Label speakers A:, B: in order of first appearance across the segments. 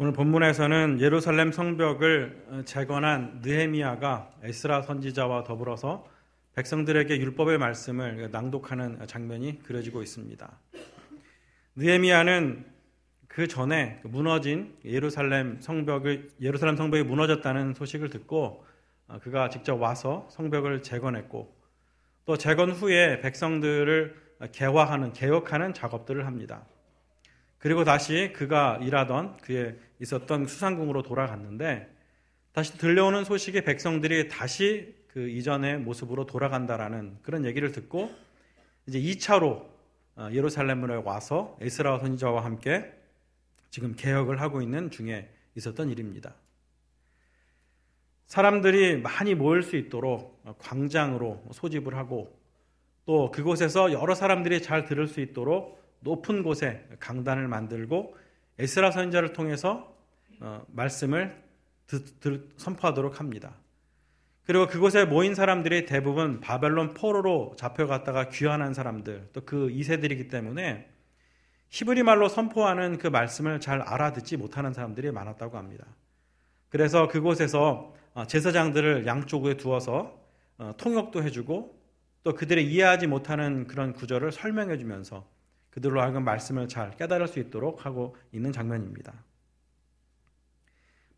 A: 오늘 본문에서는 예루살렘 성벽을 재건한 느헤미야가 에스라 선지자와 더불어서 백성들에게 율법의 말씀을 낭독하는 장면이 그려지고 있습니다. 느헤미야는 그 전에 무너진 예루살렘 성벽을 예루살렘 성벽이 무너졌다는 소식을 듣고 그가 직접 와서 성벽을 재건했고 또 재건 후에 백성들을 개화하는 개혁하는 작업들을 합니다. 그리고 다시 그가 일하던 그의 있었던 수상궁으로 돌아갔는데 다시 들려오는 소식에 백성들이 다시 그 이전의 모습으로 돌아간다라는 그런 얘기를 듣고 이제 2차로 어, 예루살렘으로 와서 에스라 선지자와 함께 지금 개혁을 하고 있는 중에 있었던 일입니다. 사람들이 많이 모일 수 있도록 광장으로 소집을 하고 또 그곳에서 여러 사람들이 잘 들을 수 있도록 높은 곳에 강단을 만들고 에스라 선지자를 통해서 어, 말씀을 선포하도록 합니다. 그리고 그곳에 모인 사람들이 대부분 바벨론 포로로 잡혀갔다가 귀환한 사람들, 또 그 2세들이기 때문에 히브리 말로 선포하는 그 말씀을 잘 알아듣지 못하는 사람들이 많았다고 합니다. 그래서 그곳에서 어, 제사장들을 양쪽에 두어서 어, 통역도 해주고 또 그들이 이해하지 못하는 그런 구절을 설명해 주면서 그들로 하여금 말씀을 잘 깨달을 수 있도록 하고 있는 장면입니다.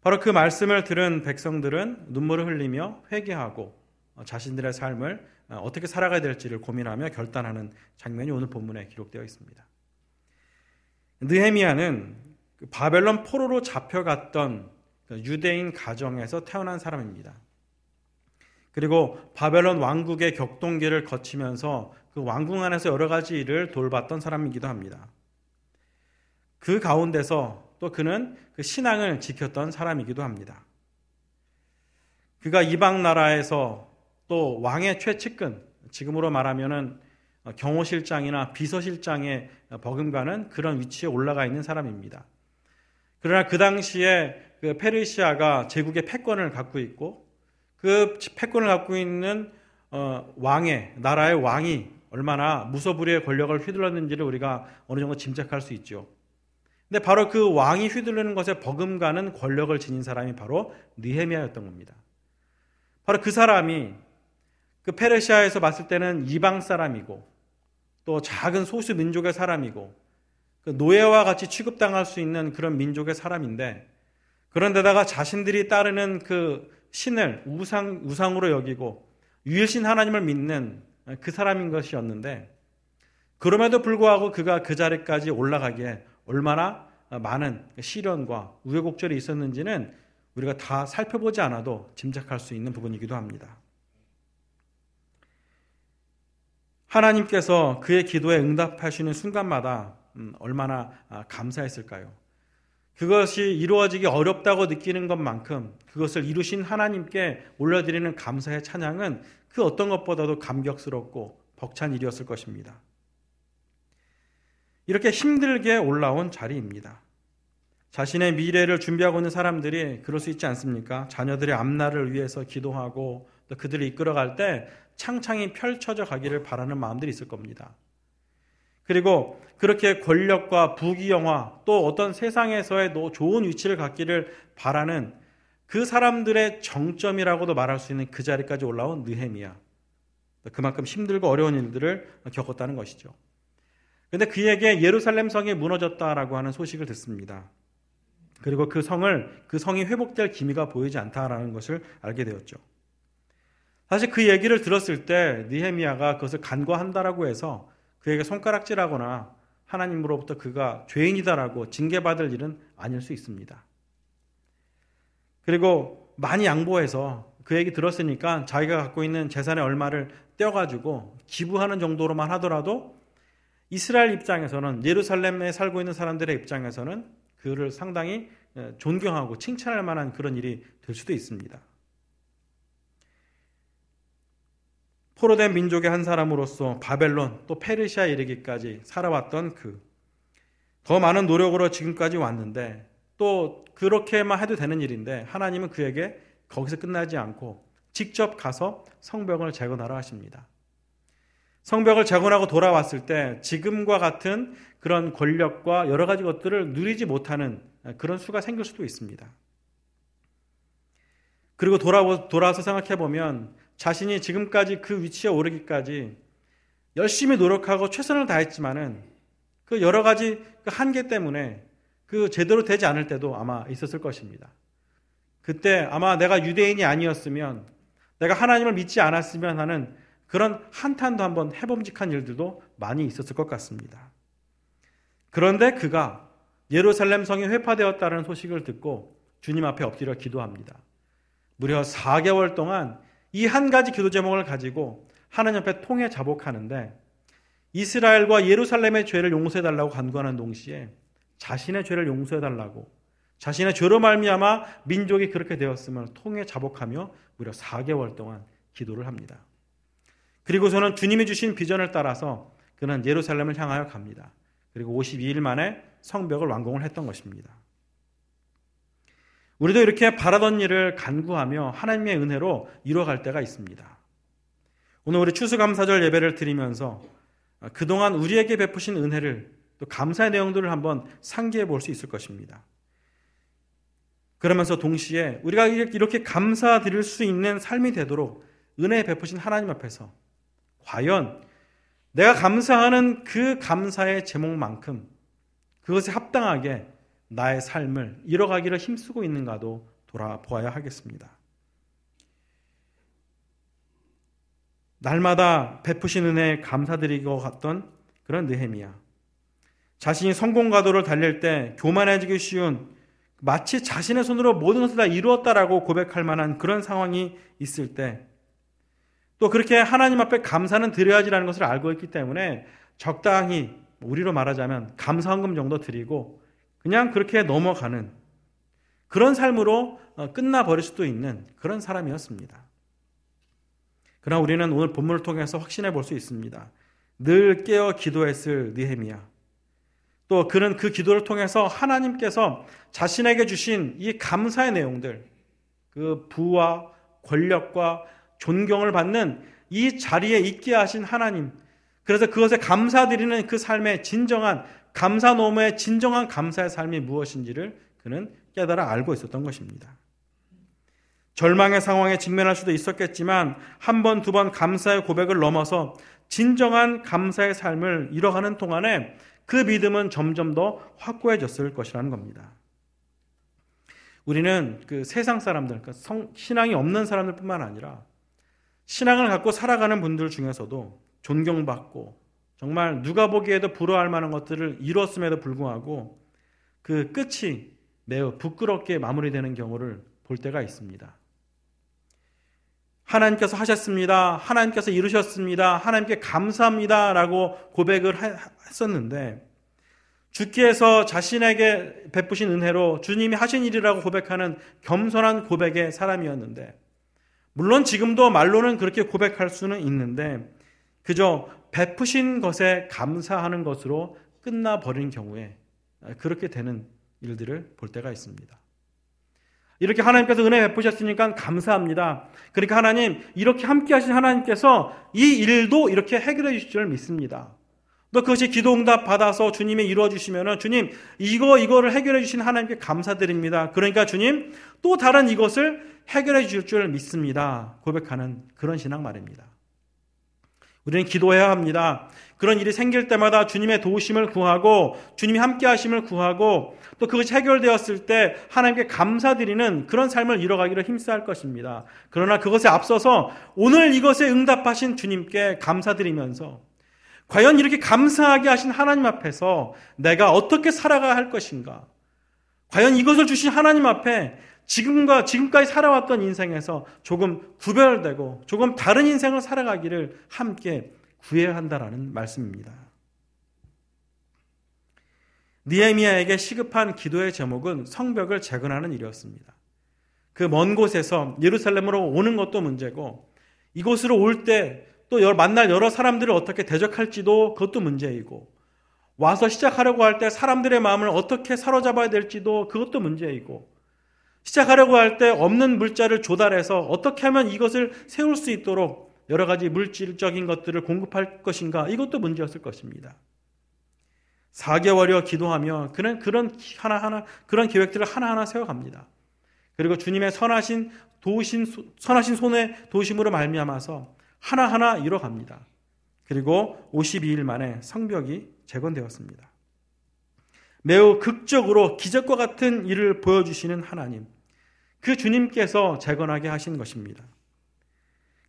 A: 바로 그 말씀을 들은 백성들은 눈물을 흘리며 회개하고 어, 자신들의 삶을 어, 어떻게 살아가야 될지를 고민하며 결단하는 장면이 오늘 본문에 기록되어 있습니다. 느헤미야는 그 바벨론 포로로 잡혀갔던 그 유대인 가정에서 태어난 사람입니다. 그리고 바벨론 왕국의 격동기를 거치면서 그 왕궁 안에서 여러 가지 일을 돌봤던 사람이기도 합니다. 그 가운데서 또 그는 그 신앙을 지켰던 사람이기도 합니다. 그가 이방 나라에서 또 왕의 최측근, 지금으로 말하면은 경호실장이나 비서실장의 버금가는 그런 위치에 올라가 있는 사람입니다. 그러나 그 당시에 그 페르시아가 제국의 패권을 갖고 있고 그 패권을 갖고 있는 어, 왕의 나라의 왕이 얼마나 무소불위의 권력을 휘둘렀는지를 우리가 어느 정도 짐작할 수 있죠. 근데 바로 그 왕이 휘둘르는 것에 버금가는 권력을 지닌 사람이 바로 느헤미야였던 겁니다. 바로 그 사람이 그 페르시아에서 봤을 때는 이방 사람이고 또 작은 소수 민족의 사람이고 그 노예와 같이 취급당할 수 있는 그런 민족의 사람인데 그런데다가 자신들이 따르는 그 신을 우상 우상으로 여기고 유일신 하나님을 믿는 그 사람인 것이었는데 그럼에도 불구하고 그가 그 자리까지 올라가기에 얼마나 많은 시련과 우여곡절이 있었는지는 우리가 다 살펴보지 않아도 짐작할 수 있는 부분이기도 합니다. 하나님께서 그의 기도에 응답하시는 순간마다 음, 얼마나 아, 감사했을까요? 그것이 이루어지기 어렵다고 느끼는 것만큼 그것을 이루신 하나님께 올려드리는 감사의 찬양은 그 어떤 것보다도 감격스럽고 벅찬 일이었을 것입니다. 이렇게 힘들게 올라온 자리입니다. 자신의 미래를 준비하고 있는 사람들이 그럴 수 있지 않습니까? 자녀들의 앞날을 위해서 기도하고 또 그들을 이끌어갈 때 창창이 펼쳐져 가기를 바라는 마음들이 있을 겁니다. 그리고 그렇게 권력과 부귀영화 또 어떤 세상에서의 좋은 위치를 갖기를 바라는 그 사람들의 정점이라고도 말할 수 있는 그 자리까지 올라온 느헤미야. 그만큼 힘들고 어려운 일들을 겪었다는 것이죠. 근데 그에게 예루살렘 성이 무너졌다라고 하는 소식을 듣습니다. 그리고 그 성을 그 성이 회복될 기미가 보이지 않다라는 것을 알게 되었죠. 사실 그 얘기를 들었을 때 니헤미야가 그것을 간과한다라고 해서 그에게 손가락질하거나 하나님으로부터 그가 죄인이다라고 징계받을 일은 아닐 수 있습니다. 그리고 많이 양보해서 그 얘기 들었으니까 자기가 갖고 있는 재산의 얼마를 떼어가지고 기부하는 정도로만 하더라도 이스라엘 입장에서는 예루살렘에 살고 있는 사람들의 입장에서는 그를 상당히 존경하고 칭찬할 만한 그런 일이 될 수도 있습니다. 포로된 민족의 한 사람으로서 바벨론 또 페르시아 이르기까지 살아왔던 그 더 많은 노력으로 지금까지 왔는데 또 그렇게만 해도 되는 일인데 하나님은 그에게 거기서 끝나지 않고 직접 가서 성벽을 재건하라 하십니다. 성벽을 재건하고 돌아왔을 때 지금과 같은 그런 권력과 여러 가지 것들을 누리지 못하는 그런 수가 생길 수도 있습니다. 그리고 돌아, 돌아서 생각해 보면 자신이 지금까지 그 위치에 오르기까지 열심히 노력하고 최선을 다했지만은 그 여러 가지 그 한계 때문에 그 제대로 되지 않을 때도 아마 있었을 것입니다. 그때 아마 내가 유대인이 아니었으면 내가 하나님을 믿지 않았으면 하는 그런 한탄도 한번 해봄직한 일들도 많이 있었을 것 같습니다. 그런데 그가 예루살렘 성이 회파되었다는 소식을 듣고 주님 앞에 엎드려 기도합니다. 무려 4개월 동안 이 한 가지 기도 제목을 가지고 하나님 앞에 통해 자복하는데 이스라엘과 예루살렘의 죄를 용서해 달라고 간구하는 동시에 자신의 죄를 용서해 달라고 자신의 죄로 말미암아 민족이 그렇게 되었음을 통해 자복하며 무려 4개월 동안 기도를 합니다. 그리고서는 주님이 주신 비전을 따라서 그는 예루살렘을 향하여 갑니다. 그리고 52일 만에 성벽을 완공을 했던 것입니다. 우리도 이렇게 바라던 일을 간구하며 하나님의 은혜로 이루어갈 때가 있습니다. 오늘 우리 추수감사절 예배를 드리면서 그동안 우리에게 베푸신 은혜를 또 감사의 내용들을 한번 상기해 볼 수 있을 것입니다. 그러면서 동시에 우리가 이렇게 감사드릴 수 있는 삶이 되도록 은혜 베푸신 하나님 앞에서 과연 내가 감사하는 그 감사의 제목만큼 그것에 합당하게 나의 삶을 이뤄가기를 힘쓰고 있는가도 돌아보아야 하겠습니다. 날마다 베푸신 은혜에 감사드리고 갔던 그런 느헤미야. 자신이 성공 가도를 달릴 때 교만해지기 쉬운 마치 자신의 손으로 모든 것을 다 이루었다라고 고백할 만한 그런 상황이 있을 때 또 그렇게 하나님 앞에 감사는 드려야지라는 것을 알고 있기 때문에 적당히 우리로 말하자면 감사헌금 정도 드리고 그냥 그렇게 넘어가는 그런 삶으로 어, 끝나버릴 수도 있는 그런 사람이었습니다. 그러나 우리는 오늘 본문을 통해서 확신해 볼 수 있습니다. 늘 깨어 기도했을 느헤미야. 또 그는 그 기도를 통해서 하나님께서 자신에게 주신 이 감사의 내용들, 그 부와 권력과 존경을 받는 이 자리에 있게 하신 하나님, 그래서 그것에 감사드리는 그 삶의 진정한 감사 노무의 진정한 감사의 삶이 무엇인지를 그는 깨달아 알고 있었던 것입니다. 절망의 상황에 직면할 수도 있었겠지만 한 번, 두 번 감사의 고백을 넘어서 진정한 감사의 삶을 이뤄가는 동안에 그 믿음은 점점 더 확고해졌을 것이라는 겁니다. 우리는 그 세상 사람들, 그러니까 성, 신앙이 없는 사람들뿐만 아니라 신앙을 갖고 살아가는 분들 중에서도 존경받고 정말 누가 보기에도 부러워할 만한 것들을 이뤘음에도 불구하고 그 끝이 매우 부끄럽게 마무리되는 경우를 볼 때가 있습니다. 하나님께서 하셨습니다. 하나님께서 이루셨습니다. 하나님께 감사합니다. 라고 고백을 했었는데, 주께서 자신에게 베푸신 은혜로 주님이 하신 일이라고 고백하는 겸손한 고백의 사람이었는데, 물론 지금도 말로는 그렇게 고백할 수는 있는데, 그저 베푸신 것에 감사하는 것으로 끝나버린 경우에 그렇게 되는 일들을 볼 때가 있습니다. 이렇게 하나님께서 은혜 베푸셨으니까 감사합니다. 그러니까 하나님, 이렇게 함께 하신 하나님께서 이 일도 이렇게 해결해 주실 줄 믿습니다. 또 그것이 기도 응답 받아서 주님이 이루어 주시면은 주님, 이거, 이거를 해결해 주신 하나님께 감사드립니다. 그러니까 주님, 또 다른 이것을 해결해 주실 줄 믿습니다. 고백하는 그런 신앙 말입니다. 우리는 기도해야 합니다. 그런 일이 생길 때마다 주님의 도우심을 구하고 주님이 함께 하심을 구하고 또 그것이 해결되었을 때 하나님께 감사드리는 그런 삶을 이뤄가기를 힘써야 할 것입니다. 그러나 그것에 앞서서 오늘 이것에 응답하신 주님께 감사드리면서 과연 이렇게 감사하게 하신 하나님 앞에서 내가 어떻게 살아가야 할 것인가? 과연 이것을 주신 하나님 앞에 지금과 지금까지 살아왔던 인생에서 조금 구별되고 조금 다른 인생을 살아가기를 함께 구해야 한다라는 말씀입니다. 니에미아에게 시급한 기도의 제목은 성벽을 재건하는 일이었습니다. 그 먼 곳에서 예루살렘으로 오는 것도 문제고 이곳으로 올 때 또 만날 여러 사람들을 어떻게 대적할지도 그것도 문제이고 와서 시작하려고 할 때 사람들의 마음을 어떻게 사로잡아야 될지도 그것도 문제이고 시작하려고 할 때 없는 물자를 조달해서 어떻게 하면 이것을 세울 수 있도록 여러 가지 물질적인 것들을 공급할 것인가 이것도 문제였을 것입니다. 4개월여 기도하며 그런 그런 하나하나 그런 계획들을 하나하나 세워갑니다. 그리고 주님의 선하신 도신 선하신 손의 도심으로 말미암아서 하나하나 이뤄갑니다. 그리고 52일 만에 성벽이 재건되었습니다. 매우 극적으로 기적과 같은 일을 보여주시는 하나님, 그 주님께서 재건하게 하신 것입니다.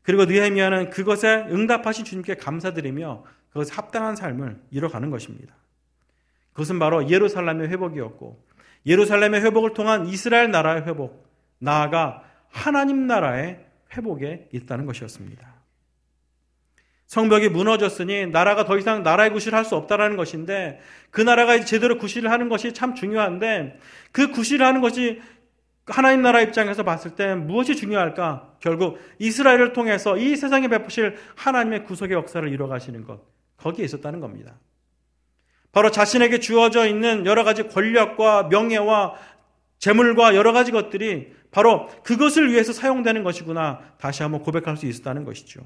A: 그리고 느헤미야는 그것에 응답하신 주님께 감사드리며 그것에 합당한 삶을 이뤄가는 것입니다. 그것은 바로 예루살렘의 회복이었고 예루살렘의 회복을 통한 이스라엘 나라의 회복, 나아가 하나님 나라의 회복에 있다는 것이었습니다. 성벽이 무너졌으니 나라가 더 이상 나라의 구실을 할 수 없다라는 것인데 그 나라가 제대로 구실을 하는 것이 참 중요한데 그 구실을 하는 것이 하나님 나라 입장에서 봤을 때 무엇이 중요할까? 결국 이스라엘을 통해서 이 세상에 베푸실 하나님의 구속의 역사를 이뤄가시는 것. 거기에 있었다는 겁니다. 바로 자신에게 주어져 있는 여러 가지 권력과 명예와 재물과 여러 가지 것들이 바로 그것을 위해서 사용되는 것이구나 다시 한번 고백할 수 있었다는 것이죠.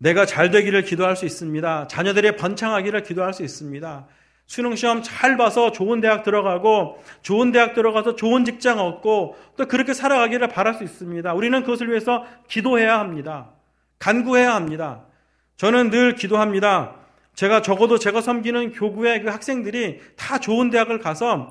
A: 내가 잘 되기를 기도할 수 있습니다. 자녀들의 번창하기를 기도할 수 있습니다. 수능 시험 잘 봐서 좋은 대학 들어가고 좋은 대학 들어가서 좋은 직장 얻고 또 그렇게 살아가기를 바랄 수 있습니다. 우리는 그것을 위해서 기도해야 합니다. 간구해야 합니다. 저는 늘 기도합니다. 제가 적어도 제가 섬기는 교구의 그 학생들이 다 좋은 대학을 가서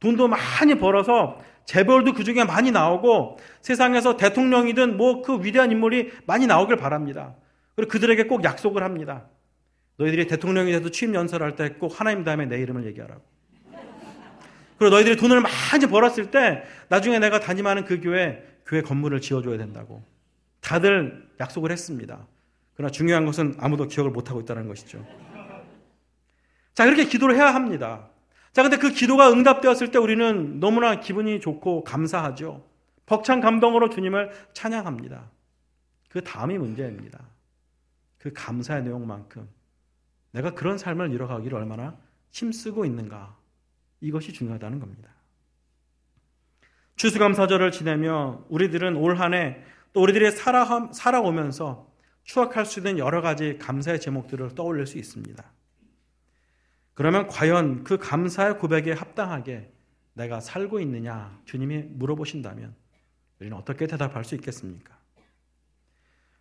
A: 돈도 많이 벌어서 재벌도 그 중에 많이 나오고 세상에서 대통령이든 뭐 그 위대한 인물이 많이 나오길 바랍니다. 그리고 그들에게 꼭 약속을 합니다. 너희들이 대통령이 돼서 취임 연설할 때 꼭 하나님 다음에 내 이름을 얘기하라고. 그리고 너희들이 돈을 많이 벌었을 때 나중에 내가 담임하는 그 교회 교회 건물을 지어줘야 된다고. 다들 약속을 했습니다. 그러나 중요한 것은 아무도 기억을 못하고 있다는 것이죠. 자, 그렇게 기도를 해야 합니다. 자, 근데 그 기도가 응답되었을 때 우리는 너무나 기분이 좋고 감사하죠. 벅찬 감동으로 주님을 찬양합니다. 그 다음이 문제입니다. 그 감사의 내용만큼 내가 그런 삶을 이뤄가기를 얼마나 힘쓰고 있는가. 이것이 중요하다는 겁니다. 추수감사절을 지내며 우리들은 올 한 해 또 우리들이 살아, 살아오면서 추억할 수 있는 여러 가지 감사의 제목들을 떠올릴 수 있습니다. 그러면 과연 그 감사의 고백에 합당하게 내가 살고 있느냐 주님이 물어보신다면 우리는 어떻게 대답할 수 있겠습니까?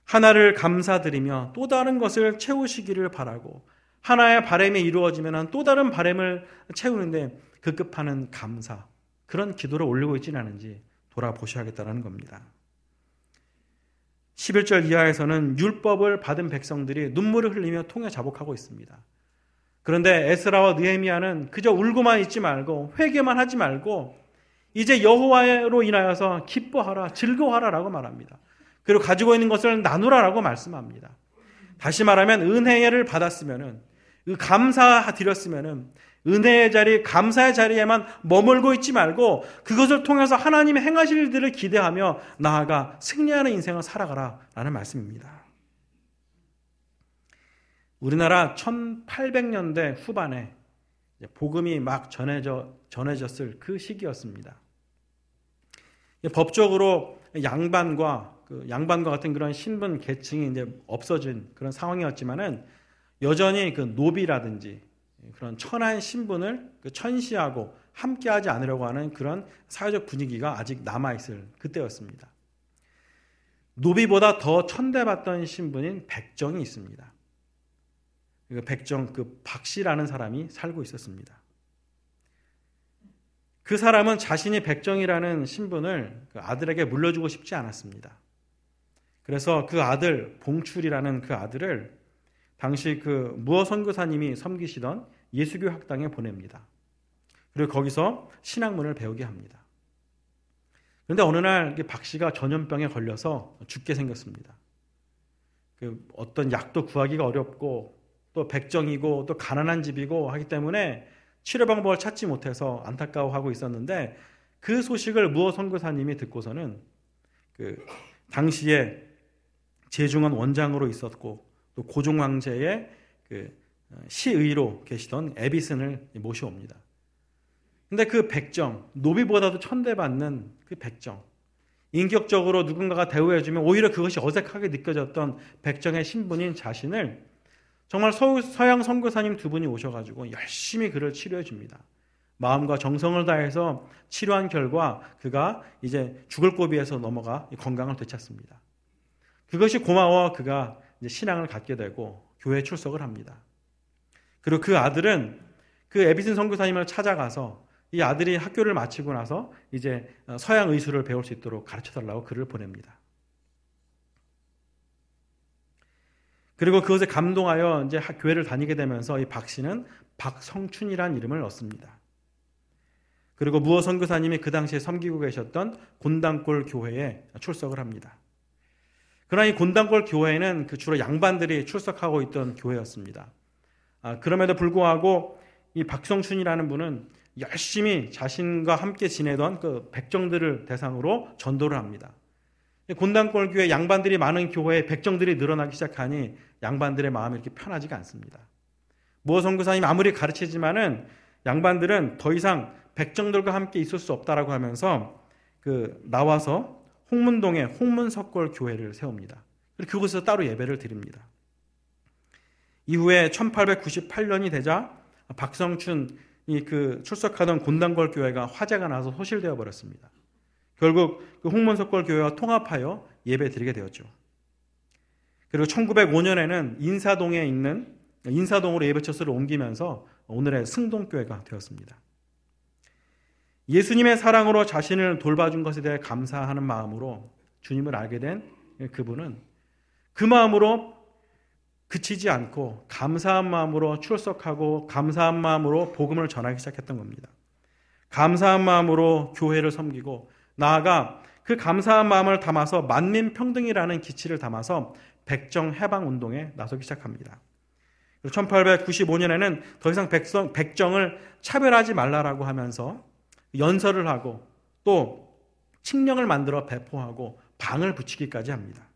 A: 하나를 감사드리며 또 다른 것을 채우시기를 바라고 하나의 바램이 이루어지면 또 다른 바램을 채우는데 급급하는 감사 그런 기도를 올리고 있지는 않은지 돌아보셔야겠다는 겁니다. 11절 이하에서는 율법을 받은 백성들이 눈물을 흘리며 통해 자복하고 있습니다. 그런데 에스라와 느헤미야는 그저 울고만 있지 말고 회개만 하지 말고 이제 여호와로 인하여서 기뻐하라 즐거워하라라고 말합니다. 그리고 가지고 있는 것을 나누라라고 말씀합니다. 다시 말하면 은혜를 받았으면은 그 감사 드렸으면은 은혜의 자리, 감사의 자리에만 머물고 있지 말고 그것을 통해서 하나님의 행하실 일들을 기대하며 나아가 승리하는 인생을 살아가라 라는 말씀입니다. 우리나라 1800년대 후반에 복음이 막 전해져, 전해졌을 그 시기였습니다. 법적으로 양반과 그 양반과 같은 그런 신분 계층이 이제 없어진 그런 상황이었지만은 여전히 그 노비라든지 그런 천한 신분을 그 천시하고 함께하지 않으려고 하는 그런 사회적 분위기가 아직 남아 있을 그때였습니다. 노비보다 더 천대받던 신분인 백정이 있습니다. 그 백정 그 박씨라는 사람이 살고 있었습니다. 그 사람은 자신이 백정이라는 신분을 그 아들에게 물려주고 싶지 않았습니다. 그래서 그 아들 봉출이라는 그 아들을 당시 그 무어 선교사님이 섬기시던 예수교 학당에 보냅니다. 그리고 거기서 신학문을 배우게 합니다. 그런데 어느 날 박 씨가 전염병에 걸려서 죽게 생겼습니다. 그 어떤 약도 구하기가 어렵고 또 백정이고 또 가난한 집이고 하기 때문에 치료 방법을 찾지 못해서 안타까워하고 있었는데 그 소식을 무어 선교사님이 듣고서는 그 당시에 재중원 원장으로 있었고 또 고종 황제의 그 어, 시의로 계시던 에비슨을 모셔옵니다. 근데 그 백정, 노비보다도 천대받는 그 백정, 인격적으로 누군가가 대우해주면 오히려 그것이 어색하게 느껴졌던 백정의 신분인 자신을 정말 서양 선교사님 두 분이 오셔가지고 열심히 그를 치료해 줍니다. 마음과 정성을 다해서 치료한 결과 그가 이제 죽을 고비에서 넘어가 건강을 되찾습니다. 그것이 고마워 그가 신앙을 갖게 되고 교회 출석을 합니다. 그리고 그 아들은 그 에비슨 선교사님을 찾아가서 이 아들이 학교를 마치고 나서 이제 서양 의술을 배울 수 있도록 가르쳐 달라고 글을 보냅니다. 그리고 그것에 감동하여 이제 교회를 다니게 되면서 이 박 씨는 박성춘이라는 이름을 얻습니다. 그리고 무어 선교사님이 그 당시에 섬기고 계셨던 곤당골 교회에 출석을 합니다. 그러나 이 곤당골 교회는 그 주로 양반들이 출석하고 있던 교회였습니다. 아, 그럼에도 불구하고 이 박성춘이라는 분은 열심히 자신과 함께 지내던 그 백정들을 대상으로 전도를 합니다. 곤당골 교회 양반들이 많은 교회에 백정들이 늘어나기 시작하니 양반들의 마음이 이렇게 편하지가 않습니다. 무어 선교사님 아무리 가르치지만은 양반들은 더 이상 백정들과 함께 있을 수 없다라고 하면서 그 나와서 홍문동에 홍문석골 교회를 세웁니다. 그리고 그곳에서 따로 예배를 드립니다. 이후에 1898년이 되자 박성춘이 그 출석하던 곤단골 교회가 화재가 나서 소실되어 버렸습니다. 결국 그 홍문석골 교회와 통합하여 예배 드리게 되었죠. 그리고 1905년에는 인사동에 있는 인사동으로 예배처소를 옮기면서 오늘의 승동교회가 되었습니다. 예수님의 사랑으로 자신을 돌봐준 것에 대해 감사하는 마음으로 주님을 알게 된 그분은 그 마음으로 그치지 않고 감사한 마음으로 출석하고 감사한 마음으로 복음을 전하기 시작했던 겁니다. 감사한 마음으로 교회를 섬기고 나아가 그 감사한 마음을 담아서 만민 평등이라는 기치를 담아서 백정 해방 운동에 나서기 시작합니다. 1895년에는 더 이상 백성, 백정을 차별하지 말라라고 하면서 연설을 하고 또 칙령을 만들어 배포하고 방을 붙이기까지 합니다.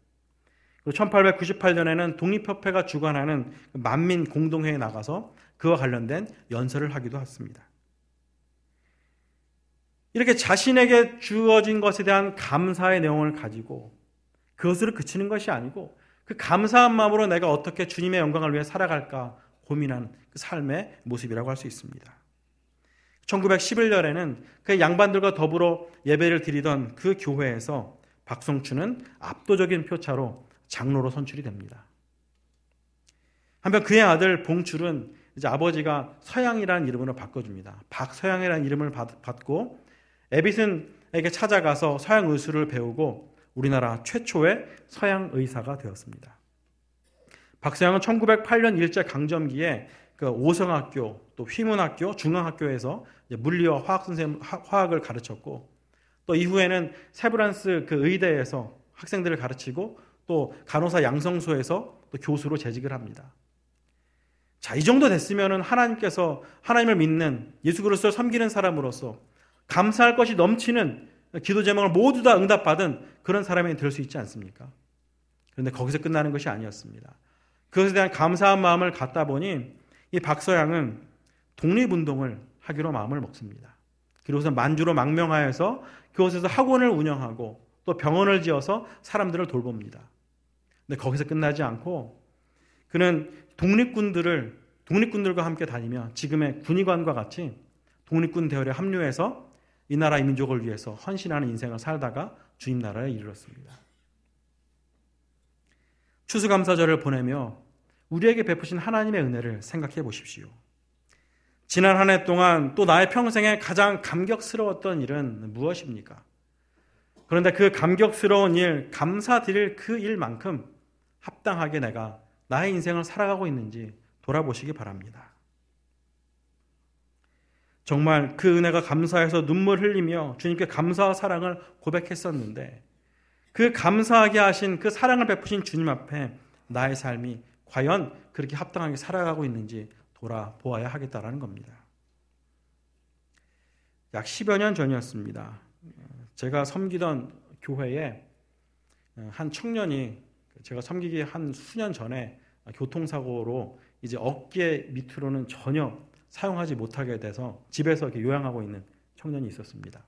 A: 그리고 1898년에는 독립협회가 주관하는 그 만민 공동회에 나가서 그와 관련된 연설을 하기도 했습니다. 이렇게 자신에게 주어진 것에 대한 감사의 내용을 가지고 그것으로 그치는 것이 아니고 그 감사한 마음으로 내가 어떻게 주님의 영광을 위해 살아갈까 고민한 그 삶의 모습이라고 할 수 있습니다. 1911년에는 그 양반들과 더불어 예배를 드리던 그 교회에서 박성춘은 압도적인 표차로 장로로 선출이 됩니다. 한편 그의 아들 봉출은 이제 아버지가 서양이라는 이름으로 바꿔줍니다. 박서양이라는 이름을 받고 에빗은에게 찾아가서 서양 의술을 배우고 우리나라 최초의 서양 의사가 되었습니다. 박서양은 1908년 일제 강점기에 그 오성학교, 또 휘문학교, 중앙학교에서 물리와 화학 선생 화학을 가르쳤고 또 이후에는 세브란스 그 의대에서 학생들을 가르치고 또 간호사 양성소에서 또 교수로 재직을 합니다. 자, 이 정도 됐으면은 하나님께서 하나님을 믿는 예수 그리스도를 섬기는 사람으로서 감사할 것이 넘치는 기도 제목을 모두 다 응답받은 그런 사람이 될 수 있지 않습니까? 그런데 거기서 끝나는 것이 아니었습니다. 그것에 대한 감사한 마음을 갖다 보니 이 박서양은 독립운동을 하기로 마음을 먹습니다. 그리고서 만주로 망명하여서 그곳에서 학원을 운영하고 또 병원을 지어서 사람들을 돌봅니다. 근데 거기서 끝나지 않고 그는 독립군들을 독립군들과 함께 다니며 지금의 군의관과 같이 독립군 대열에 합류해서 이 나라 의 민족을 위해서 헌신하는 인생을 살다가 주님 나라에 이르렀습니다. 추수감사절을 보내며 우리에게 베푸신 하나님의 은혜를 생각해 보십시오. 지난 한 해 동안 또 나의 평생에 가장 감격스러웠던 일은 무엇입니까? 그런데 그 감격스러운 일, 감사드릴 그 일만큼 합당하게 내가 나의 인생을 살아가고 있는지 돌아보시기 바랍니다. 정말 그 은혜가 감사해서 눈물 흘리며 주님께 감사와 사랑을 고백했었는데 그 감사하게 하신 그 사랑을 베푸신 주님 앞에 나의 삶이 과연 그렇게 합당하게 살아가고 있는지 돌아보아야 하겠다라는 겁니다. 약 10여 년 전이었습니다. 제가 섬기던 교회에 한 청년이 제가 섬기기 한 수년 전에 교통사고로 이제 어깨 밑으로는 전혀 사용하지 못하게 돼서 집에서 이렇게 요양하고 있는 청년이 있었습니다.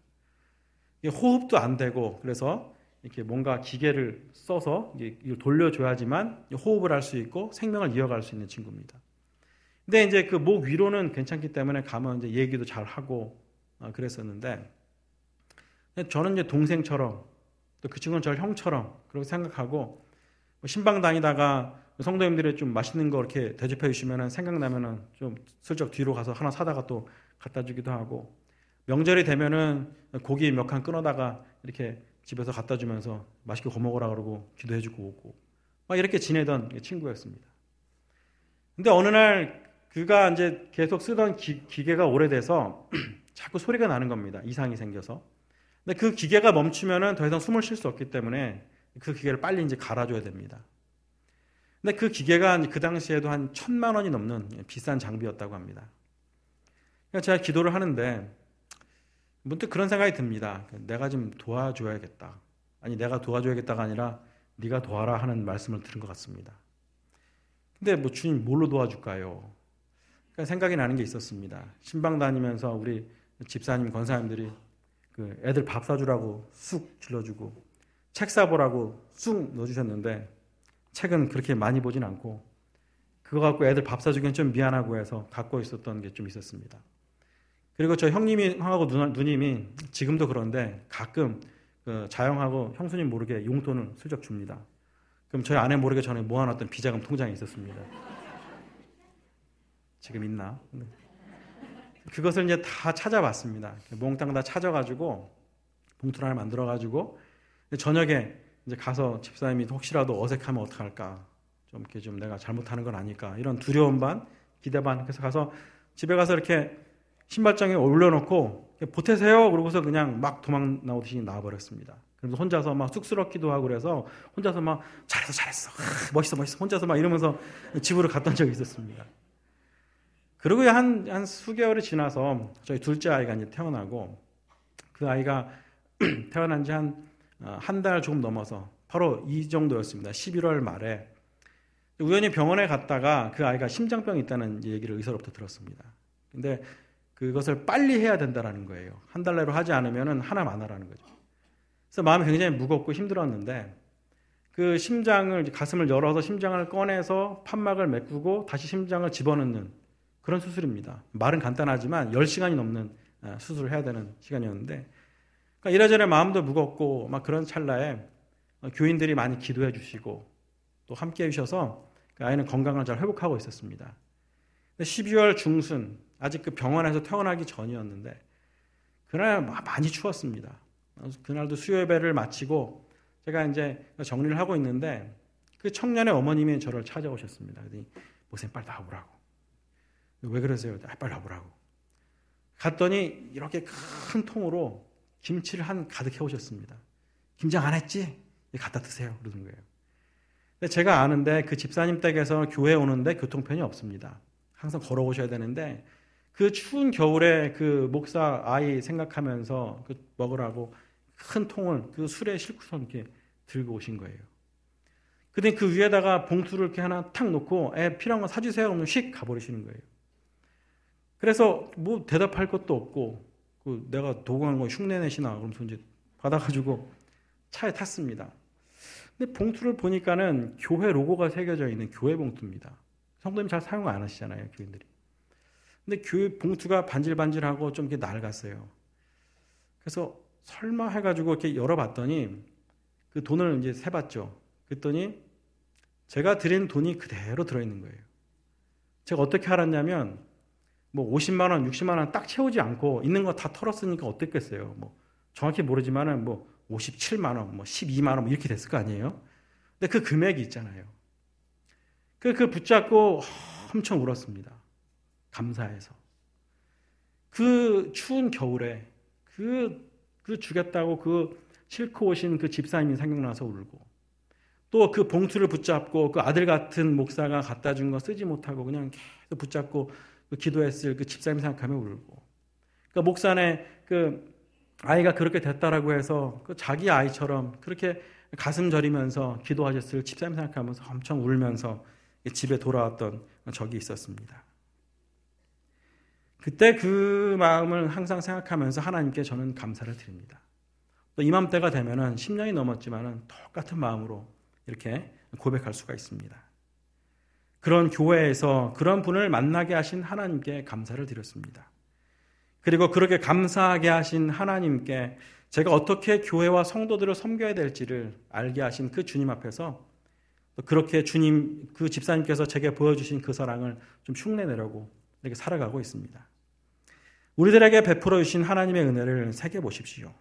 A: 호흡도 안 되고 그래서 이렇게 뭔가 기계를 써서 이걸 돌려줘야지만 호흡을 할 수 있고 생명을 이어갈 수 있는 친구입니다. 근데 이제 그 목 위로는 괜찮기 때문에 가면 이제 얘기도 잘 하고 어, 그랬었는데 저는 이제 동생처럼 또 그 친구는 저를 형처럼 그렇게 생각하고 뭐 신방 다니다가 성도님들이 좀 맛있는 거 이렇게 대접해 주시면은 생각나면은 좀 슬쩍 뒤로 가서 하나 사다가 또 갖다 주기도 하고 명절이 되면은 고기 몇 칸 끊어다가 이렇게 집에서 갖다 주면서 맛있게 거 먹으라 그러고 기도해 주고 오고 막 이렇게 지내던 친구였습니다. 근데 어느 날 그가 이제 계속 쓰던 기, 계가 오래돼서 자꾸 소리가 나는 겁니다. 이상이 생겨서. 근데 그 기계가 멈추면은 더 이상 숨을 쉴 수 없기 때문에 그 기계를 빨리 이제 갈아줘야 됩니다. 근데 그 기계가 그 당시에도 한 천만 원이 넘는 비싼 장비였다고 합니다. 그러니까 제가 기도를 하는데 문득 그런 생각이 듭니다. 내가 좀 도와줘야겠다. 아니 내가 도와줘야겠다가 아니라 네가 도와라 하는 말씀을 들은 것 같습니다. 근데 뭐 주님 뭘로 도와줄까요? 그러니까 생각이 나는 게 있었습니다. 신방 다니면서 우리 집사님, 권사님들이 그 애들 밥 사주라고 쑥 질러주고 책 사보라고 쑥 넣어주셨는데 책은 그렇게 많이 보진 않고 그거 갖고 애들 밥 사주기엔 좀 미안하고 해서 갖고 있었던 게 좀 있었습니다. 그리고 저 형님이 하고 누 님이 지금도 그런데 가끔 그 자영하고 형수님 모르게 용돈을 슬쩍 줍니다. 그럼 저희 아내 모르게 전에 모아놨던 비자금 통장에 있었습니다. 지금 있나? 그것을 이제 다 찾아봤습니다. 몽땅 다 찾아가지고 봉투를 하나 만들어가지고 저녁에 이제 가서 집사님이 혹시라도 어색하면 어떡할까? 좀 이렇게 좀 내가 잘못하는 건 아닐까? 이런 두려움 반, 기대 반. 그래서 가서 집에 가서 이렇게 신발장에 올려놓고 보태세요. 그러고서 그냥 막 도망 나오듯이 나와버렸습니다. 그래서 혼자서 막 쑥스럽기도 하고 그래서 혼자서 막 잘했어, 잘했어, 멋있어, 멋있어. 혼자서 막 이러면서 집으로 갔던 적이 있었습니다. 그리고 한, 한 수개월이 지나서 저희 둘째 아이가 이제 태어나고 그 아이가 태어난 지 한, 어, 한달 조금 넘어서 바로 이 정도였습니다. 11월 말에 우연히 병원에 갔다가 그 아이가 심장병이 있다는 얘기를 의사로부터 들었습니다. 근데 그것을 빨리 해야 된다라는 거예요. 한 달 내로 하지 않으면 하나만 안 하라는 거죠. 그래서 마음이 굉장히 무겁고 힘들었는데 그 심장을 가슴을 열어서 심장을 꺼내서 판막을 메꾸고 다시 심장을 집어넣는 그런 수술입니다. 말은 간단하지만 10시간이 넘는 아, 수술을 해야 되는 시간이었는데 그러니까 이래저래 마음도 무겁고 막 그런 찰나에 교인들이 많이 기도해 주시고 또 함께 해 주셔서 그 아이는 건강을 잘 회복하고 있었습니다. 12월 중순 아직 그 병원에서 퇴원하기 전이었는데 그날 많이 추웠습니다. 그날도 수요 예배를 마치고 제가 이제 정리를 하고 있는데 그 청년의 어머님이 저를 찾아오셨습니다. 목사님 빨리 나오라고. 왜 그러세요? 아, 빨리 와보라고. 갔더니 이렇게 큰 통으로 김치를 한 가득 해오셨습니다. 김장 안 했지? 갖다 드세요. 그러는 거예요. 근데 제가 아는데 그 집사님 댁에서 교회 오는데 교통편이 없습니다. 항상 걸어오셔야 되는데 그 추운 겨울에 그 목사 아이 생각하면서 그 먹으라고 큰 통을 그 술에 싣고서 이렇게 들고 오신 거예요. 근데 그 위에다가 봉투를 이렇게 하나 탁 놓고 애 필요한 거 사주세요. 그러면 휙 가버리시는 거예요. 그래서 뭐 대답할 것도 없고 그 내가 도구한 거 흉내내시나 그러면서 이제 받아가지고 차에 탔습니다. 근데 봉투를 보니까는 교회 로고가 새겨져 있는 교회 봉투입니다. 성도님 잘 사용 안 하시잖아요, 교인들이. 근데 교회 봉투가 반질반질하고 좀 이렇게 낡았어요. 그래서 설마 해가지고 이렇게 열어봤더니 그 돈을 이제 세봤죠. 그랬더니 제가 드린 돈이 그대로 들어있는 거예요. 제가 어떻게 알았냐면 뭐 50만 원, 60만 원 딱 채우지 않고 있는 거 다 털었으니까 어땠겠어요. 뭐 정확히 모르지만은 뭐 57만 원, 뭐 12만 원뭐 이렇게 됐을 거 아니에요. 근데 그 금액이 있잖아요. 그, 그 붙잡고 엄청 울었습니다. 감사해서. 그 추운 겨울에 그, 그 주겠다고 그 싣고 오신 그 집사님이 생각나서 울고 또 그 봉투를 붙잡고 그 아들 같은 목사가 갖다 준 거 쓰지 못하고 그냥 계속 붙잡고 그 기도했을 그 집사님 생각하면 울고. 그러니까 목사네 그 아이가 그렇게 됐다라고 해서 그 자기 아이처럼 그렇게 가슴 저리면서 기도하셨을 집사님 생각하면서 엄청 울면서 집에 돌아왔던 적이 있었습니다. 그때 그 마음을 항상 생각하면서 하나님께 저는 감사를 드립니다. 또 이맘때가 되면은 10년이 넘었지만은 똑같은 마음으로 이렇게 고백할 수가 있습니다. 그런 교회에서 그런 분을 만나게 하신 하나님께 감사를 드렸습니다. 그리고 그렇게 감사하게 하신 하나님께 제가 어떻게 교회와 성도들을 섬겨야 될지를 알게 하신 그 주님 앞에서 그렇게 주님, 그 집사님께서 제게 보여주신 그 사랑을 좀 흉내내려고 이렇게 살아가고 있습니다. 우리들에게 베풀어 주신 하나님의 은혜를 새겨 보십시오.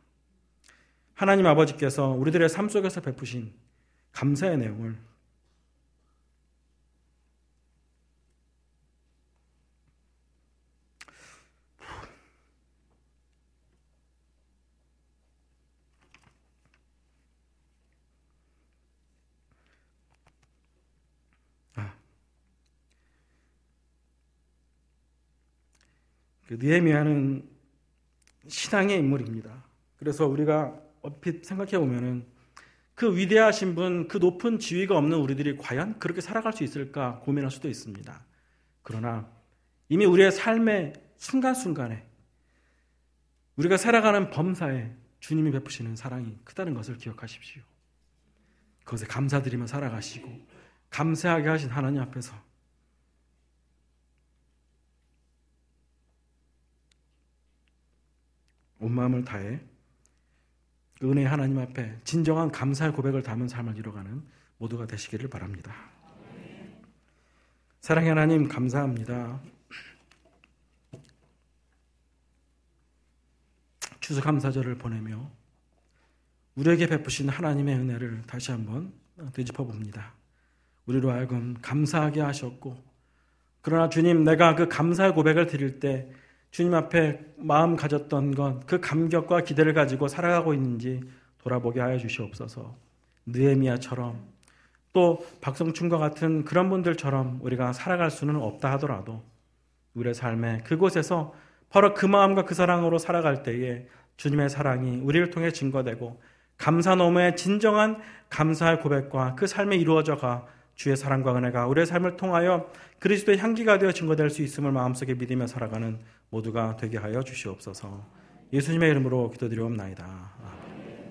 A: 하나님 아버지께서 우리들의 삶 속에서 베푸신 감사의 내용을 그 느헤미야는 신앙의 인물입니다. 그래서 우리가 얼핏 생각해 보면은 그 위대하신 분, 그 높은 지위가 없는 우리들이 과연 그렇게 살아갈 수 있을까 고민할 수도 있습니다. 그러나 이미 우리의 삶의 순간순간에 우리가 살아가는 범사에 주님이 베푸시는 사랑이 크다는 것을 기억하십시오. 그것에 감사드리며 살아가시고 감사하게 하신 하나님 앞에서 온 마음을 다해 은혜 하나님 앞에 진정한 감사의 고백을 담은 삶을 이뤄가는 모두가 되시기를 바랍니다. 사랑의 하나님 감사합니다. 추수 감사절을 보내며 우리에게 베푸신 하나님의 은혜를 다시 한번 되짚어 봅니다. 우리로 하여금 감사하게 하셨고 그러나 주님 내가 그 감사의 고백을 드릴 때 주님 앞에 마음 가졌던 것, 그 감격과 기대를 가지고 살아가고 있는지 돌아보게 하여 주시옵소서. 느에미아처럼 또 박성춘과 같은 그런 분들처럼 우리가 살아갈 수는 없다 하더라도 우리의 삶에 그곳에서 바로 그 마음과 그 사랑으로 살아갈 때에 주님의 사랑이 우리를 통해 증거되고 감사 너머의 진정한 감사의 고백과 그 삶에 이루어져가 주의 사랑과 은혜가 우리의 삶을 통하여 그리스도의 향기가 되어 증거될 수 있음을 마음속에 믿으며 살아가는 모두가 되게 하여 주시옵소서. 예수님의 이름으로 기도드리옵나이다.